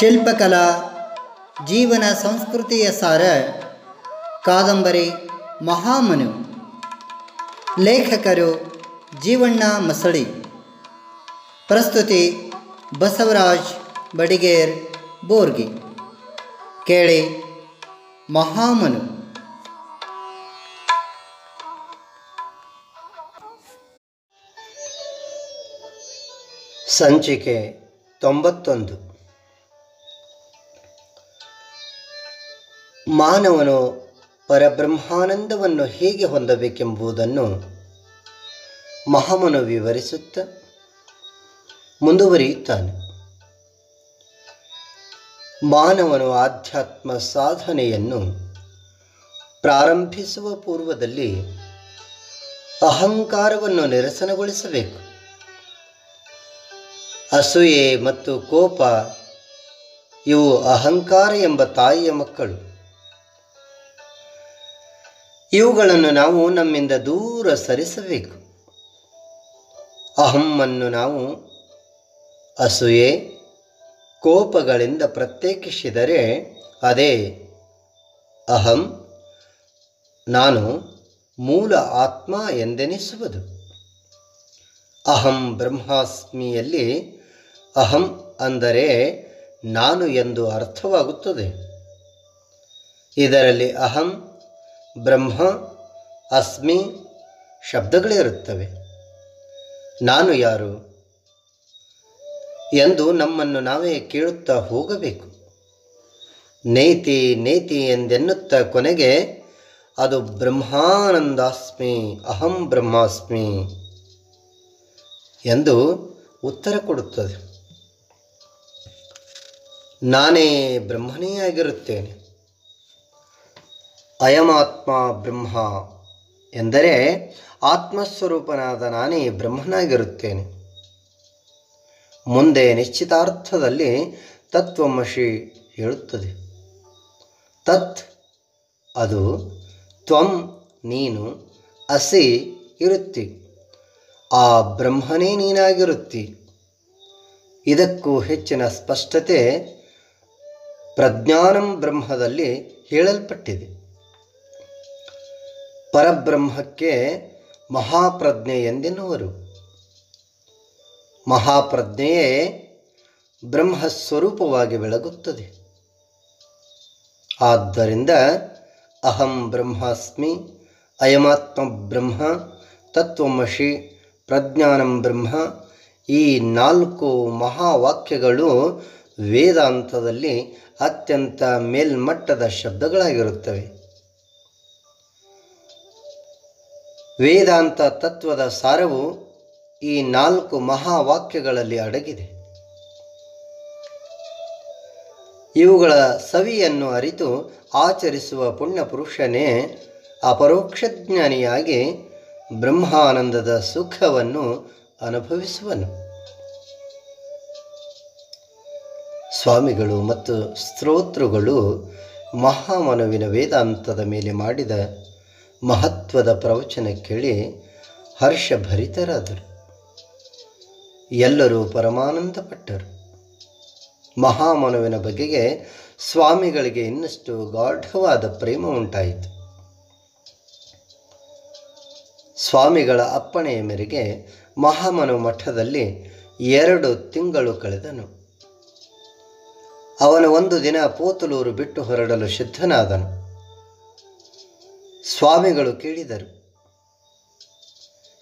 ಶಿಲ್ಪಕಲಾ, ಜೀವನ ಸಂಸ್ಕೃತಿಯ ಸಾರ, ಕಾದಂಬರಿ, ಮಹಾಮನು, ಲೇಖಕರು, ಜೀವಣ್ಣ ಮಸಳಿ, ಪ್ರಸ್ತುತಿ ಬಸವರಾಜ್ ಬಡಿಗೇರ್, ಬೋರ್ಗಿ, ಕೇಳಿ ಮಹಾಮನು. ಸಂಚಿಕೆ ತೊಂಬತ್ತೊಂದು. ಮಾನವನು ಪರಬ್ರಹ್ಮಾನಂದವನ್ನು ಹೇಗೆ ಹೊಂದಬೇಕೆಂಬುದನ್ನು ಮಹಾಮನು ವಿವರಿಸುತ್ತ ಮುಂದುವರಿಯುತ್ತಾನೆ. ಮಾನವನು ಆಧ್ಯಾತ್ಮ ಸಾಧನೆಯನ್ನು ಪ್ರಾರಂಭಿಸುವ ಪೂರ್ವದಲ್ಲಿ ಅಹಂಕಾರವನ್ನು ನಿರಸನಗೊಳಿಸಬೇಕು. ಅಸೂಯೆ ಮತ್ತು ಕೋಪ ಇವು ಅಹಂಕಾರ ಎಂಬ ತಾಯಿಯ ಮಕ್ಕಳು. ಇವುಗಳನ್ನು ನಾವು ನಮ್ಮಿಂದ ದೂರ ಸರಿಸಬೇಕು. ಅಹಮ್ಮನ್ನು ನಾವು ಅಸೂಯೆ, ಕೋಪಗಳಿಂದ ಪ್ರತ್ಯೇಕಿಸಿದರೆ ಅದೇ ಅಹಂ. ನಾನು ಮೂಲ ಆತ್ಮ ಎಂದೆನಿಸುವುದು. ಅಹಂ ಬ್ರಹ್ಮಾಸ್ಮಿಯಲ್ಲಿ ಅಹಂ ಅಂದರೆ ನಾನು ಎಂದು ಅರ್ಥವಾಗುತ್ತದೆ. ಇದರಲ್ಲಿ ಅಹಂ ಬ್ರಹ್ಮ ಅಸ್ಮಿ ಶಬ್ದಗಳಿರುತ್ತವೆ. ನಾನು ಯಾರು ಎಂದು ನಮ್ಮನ್ನು ನಾವೇ ಕೇಳುತ್ತಾ ಹೋಗಬೇಕು. ನೇತಿ ನೇತಿ ಎಂದೆನ್ನುತ್ತ ಕೊನೆಗೆ ಅದು ಬ್ರಹ್ಮಾನಂದಾಸ್ಮಿ, ಅಹಂ ಬ್ರಹ್ಮಾಸ್ಮಿ ಎಂದು ಉತ್ತರ ಕೊಡುತ್ತದೆ. ನಾನೇ ಬ್ರಹ್ಮನೇ ಆಗಿರುತ್ತೇನೆ. ಅಯಮಾತ್ಮ ಬ್ರಹ್ಮ ಎಂದರೆ ಆತ್ಮಸ್ವರೂಪನಾದ ನಾನೇ ಬ್ರಹ್ಮನಾಗಿರುತ್ತೇನೆ. ಮುಂದೆ ನಿಶ್ಚಿತಾರ್ಥದಲ್ಲಿ ತತ್ವಮಶಿ ಹೇಳುತ್ತದೆ. ತತ್ ಅದು ತ್ವಂ ನೀನು ಅಸಿ ಇರುತ್ತಿ. ಆ ಬ್ರಹ್ಮನೇ ನೀನಾಗಿರುತ್ತಿ. ಇದಕ್ಕೂ ಹೆಚ್ಚಿನ ಸ್ಪಷ್ಟತೆ ಪ್ರಜ್ಞಾನಂ ಬ್ರಹ್ಮದಲ್ಲಿ ಹೇಳಲ್ಪಟ್ಟಿದೆ. ಪರಬ್ರಹ್ಮಕ್ಕೆ ಮಹಾಪ್ರಜ್ಞೆ ಎಂದೆನ್ನುವರು. ಮಹಾಪ್ರಜ್ಞೆಯೇ ಬ್ರಹ್ಮಸ್ವರೂಪವಾಗಿ ಬೆಳಗುತ್ತದೆ. ಆದ್ದರಿಂದ ಅಹಂ ಬ್ರಹ್ಮಾಸ್ಮಿ ಅಯಮಾತ್ಮ ಬ್ರಹ್ಮ ತತ್ವಮಶಿ ಪ್ರಜ್ಞಾನಂ ಬ್ರಹ್ಮ ಈ ನಾಲ್ಕು ಮಹಾವಾಕ್ಯಗಳು ವೇದಾಂತದಲ್ಲಿ ಅತ್ಯಂತ ಮೇಲ್ಮಟ್ಟದ ಶಬ್ದಗಳಾಗಿರುತ್ತವೆ. ವೇದಾಂತ ತತ್ವದ ಸಾರವು ಈ ನಾಲ್ಕು ಮಹಾವಾಕ್ಯಗಳಲ್ಲಿ ಅಡಗಿದೆ. ಇವುಗಳ ಸವಿಯನ್ನು ಅರಿತು ಆಚರಿಸುವ ಪುಣ್ಯಪುರುಷನೇ ಅಪರೋಕ್ಷ ಜ್ಞಾನಿಯಾಗಿ ಬ್ರಹ್ಮಾನಂದದ ಸುಖವನ್ನು ಅನುಭವಿಸುವನು. ಸ್ವಾಮಿಗಳು ಮತ್ತು ಸ್ತೋತೃಗಳು ಮಹಾಮನುವಿನ ವೇದಾಂತದ ಮೇಲೆ ಮಾಡಿದ ಮಹತ್ವದ ಪ್ರವಚನ ಕೇಳಿ ಹರ್ಷಭರಿತರಾದರು. ಎಲ್ಲರೂ ಪರಮಾನಂದಪಟ್ಟರು. ಮಹಾಮನುವಿನ ಬಗೆಗೆ ಸ್ವಾಮಿಗಳಿಗೆ ಇನ್ನಷ್ಟು ಗಾಢವಾದ ಪ್ರೇಮ ಉಂಟಾಯಿತು. ಸ್ವಾಮಿಗಳ ಅಪ್ಪಣೆಯ ಮೇರೆಗೆ ಮಹಾಮನು ಮಠದಲ್ಲಿ ಎರಡು ತಿಂಗಳು ಕಳೆದನು. ಅವನು ಒಂದು ದಿನ ಪೋತಲೂರು ಬಿಟ್ಟು ಹೊರಡಲು ಸಿದ್ಧನಾದನು. ಸ್ವಾಮಿಗಳು ಕೇಳಿದರು,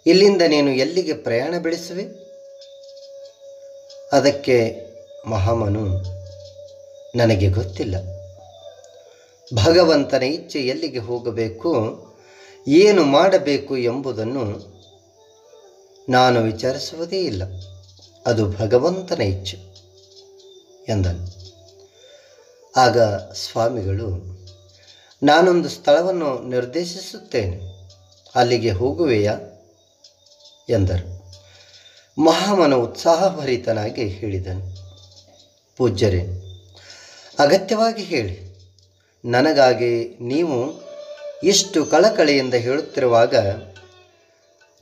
ಇಲ್ಲಿಂದ ನೀನು ಎಲ್ಲಿಗೆ ಪ್ರಯಾಣ ಬೆಳೆಸುವೆ? ಅದಕ್ಕೆ ಮಹಾಮನು, ನನಗೆ ಗೊತ್ತಿಲ್ಲ. ಭಗವಂತನ ಇಚ್ಛೆ ಎಲ್ಲಿಗೆ ಹೋಗಬೇಕು, ಏನು ಮಾಡಬೇಕು ಎಂಬುದನ್ನು ನಾನು ವಿಚಾರಿಸುವುದೇ ಇಲ್ಲ. ಅದು ಭಗವಂತನ ಇಚ್ಛೆ ಎಂದನು. ಆಗ ಸ್ವಾಮಿಗಳು ನಾನೊಂದು ಸ್ಥಳವನ್ನು ನಿರ್ದೇಶಿಸುತ್ತೇನೆ. ಅಲ್ಲಿಗೆ ಹೋಗುವೆಯಾ? ಎಂದರು. ಮಹಾಮನ ಉತ್ಸಾಹಭರಿತನಾಗಿ ಹೇಳಿದನು. ಪೂಜ್ಯರೇ, ಅಗತ್ಯವಾಗಿ ಹೇಳಿ. ನನಗಾಗಿ ನೀವು ಇಷ್ಟು ಕಳಕಳಿಯಿಂದ ಹೇಳುತ್ತಿರುವಾಗ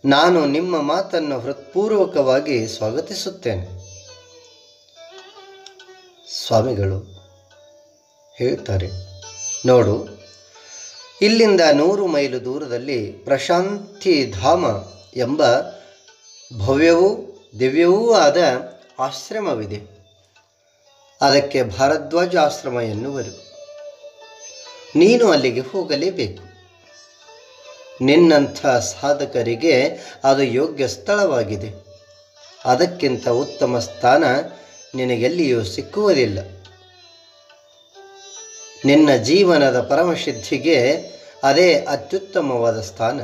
ನಾನು ನಿಮ್ಮ ಮಾತನ್ನು ಹೃತ್ಪೂರ್ವಕವಾಗಿ ಸ್ವಾಗತಿಸುತ್ತೇನೆ. ಸ್ವಾಮಿಗಳು ಹೇಳ್ತಾರೆ ನೋಡು ಇಲ್ಲಿಂದ ನೂರು ಮೈಲು ದೂರದಲ್ಲಿ ಪ್ರಶಾಂತಿ ಧಾಮ ಎಂಬ ಭವ್ಯವೂ ದಿವ್ಯವೂ ಆದ ಆಶ್ರಮವಿದೆ. ಅದಕ್ಕೆ ಭಾರದ್ವಾಜ ಆಶ್ರಮ ಎನ್ನುವರು. ನೀನು ಅಲ್ಲಿಗೆ ಹೋಗಲೇಬೇಕು. ನಿನ್ನಂಥ ಸಾಧಕರಿಗೆ ಅದು ಯೋಗ್ಯ ಸ್ಥಳವಾಗಿದೆ. ಅದಕ್ಕಿಂತ ಉತ್ತಮ ಸ್ಥಾನ ನಿನಗೆಲ್ಲಿಯೂ ಸಿಕ್ಕುವುದಿಲ್ಲ. ನಿನ್ನ ಜೀವನದ ಪರಮಸಿದ್ಧಿಗೆ ಅದೇ ಅತ್ಯುತ್ತಮವಾದ ಸ್ಥಾನ.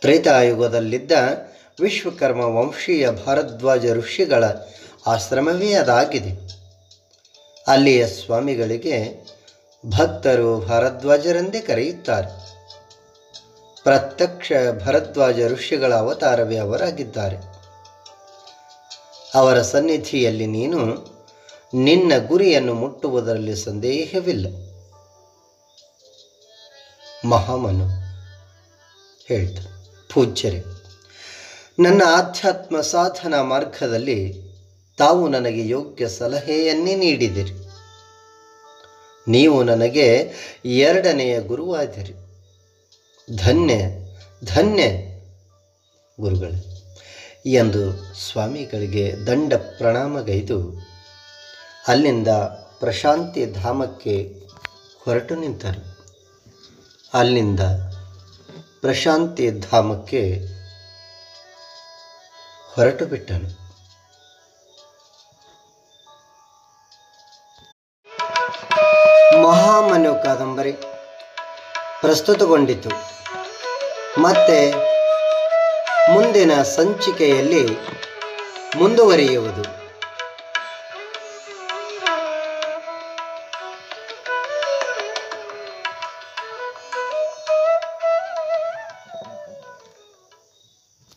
ತ್ರೇತಾಯುಗದಲ್ಲಿದ್ದ ವಿಶ್ವಕರ್ಮ ವಂಶೀಯ ಭಾರದ್ವಾಜ ಋಷಿಗಳ ಆಶ್ರಮವೇ ಅದಾಗಿದೆ. ಅಲ್ಲಿಯ ಸ್ವಾಮಿಗಳಿಗೆ ಭಕ್ತರು ಭಾರದ್ವಾಜರೆಂದೇ ಕರೆಯುತ್ತಾರೆ. ಪ್ರತ್ಯಕ್ಷ ಭರದ್ವಾಜ ಋಷಿಗಳ ಅವತಾರವೇ ಅವರಾಗಿದ್ದಾರೆ. ಅವರ ಸನ್ನಿಧಿಯಲ್ಲಿ ನೀನು ನಿನ್ನ ಗುರಿಯನ್ನು ಮುಟ್ಟುವುದರಲ್ಲಿ ಸಂದೇಹವಿಲ್ಲ. ಮಹಾಮನು ಹೇಳ್ತ ಪೂಜ್ಯರೇ, ನನ್ನ ಆಧ್ಯಾತ್ಮ ಸಾಧನ ಮಾರ್ಗದಲ್ಲಿ ತಾವು ನನಗೆ ಯೋಗ್ಯ ಸಲಹೆಯನ್ನೇ ನೀಡಿದಿರಿ. ನೀವು ನನಗೆ ಎರಡನೆಯ ಗುರುವಾದಿರಿ. ಧನ್ಯ ಧನ್ಯ ಗುರುಗಳೇ ಎಂದು ಸ್ವಾಮಿಗಳಿಗೆ ದಂಡ ಪ್ರಣಾಮಗೈದು ಅಲ್ಲಿಂದ ಪ್ರಶಾಂತಿ ಧಾಮಕ್ಕೆ ಹೊರಟು ನಿಂತರು ಅಲ್ಲಿಂದ ಪ್ರಶಾಂತಿ ಧಾಮಕ್ಕೆ ಹೊರಟು ಬಿಟ್ಟನು. ಮಹಾಮನು ಕಾದಂಬರಿ ಪ್ರಸ್ತುತಗೊಂಡಿತು. ಮತ್ತೆ ಮುಂದಿನ ಸಂಚಿಕೆಯಲ್ಲಿ ಮುಂದುವರಿಯುವುದು.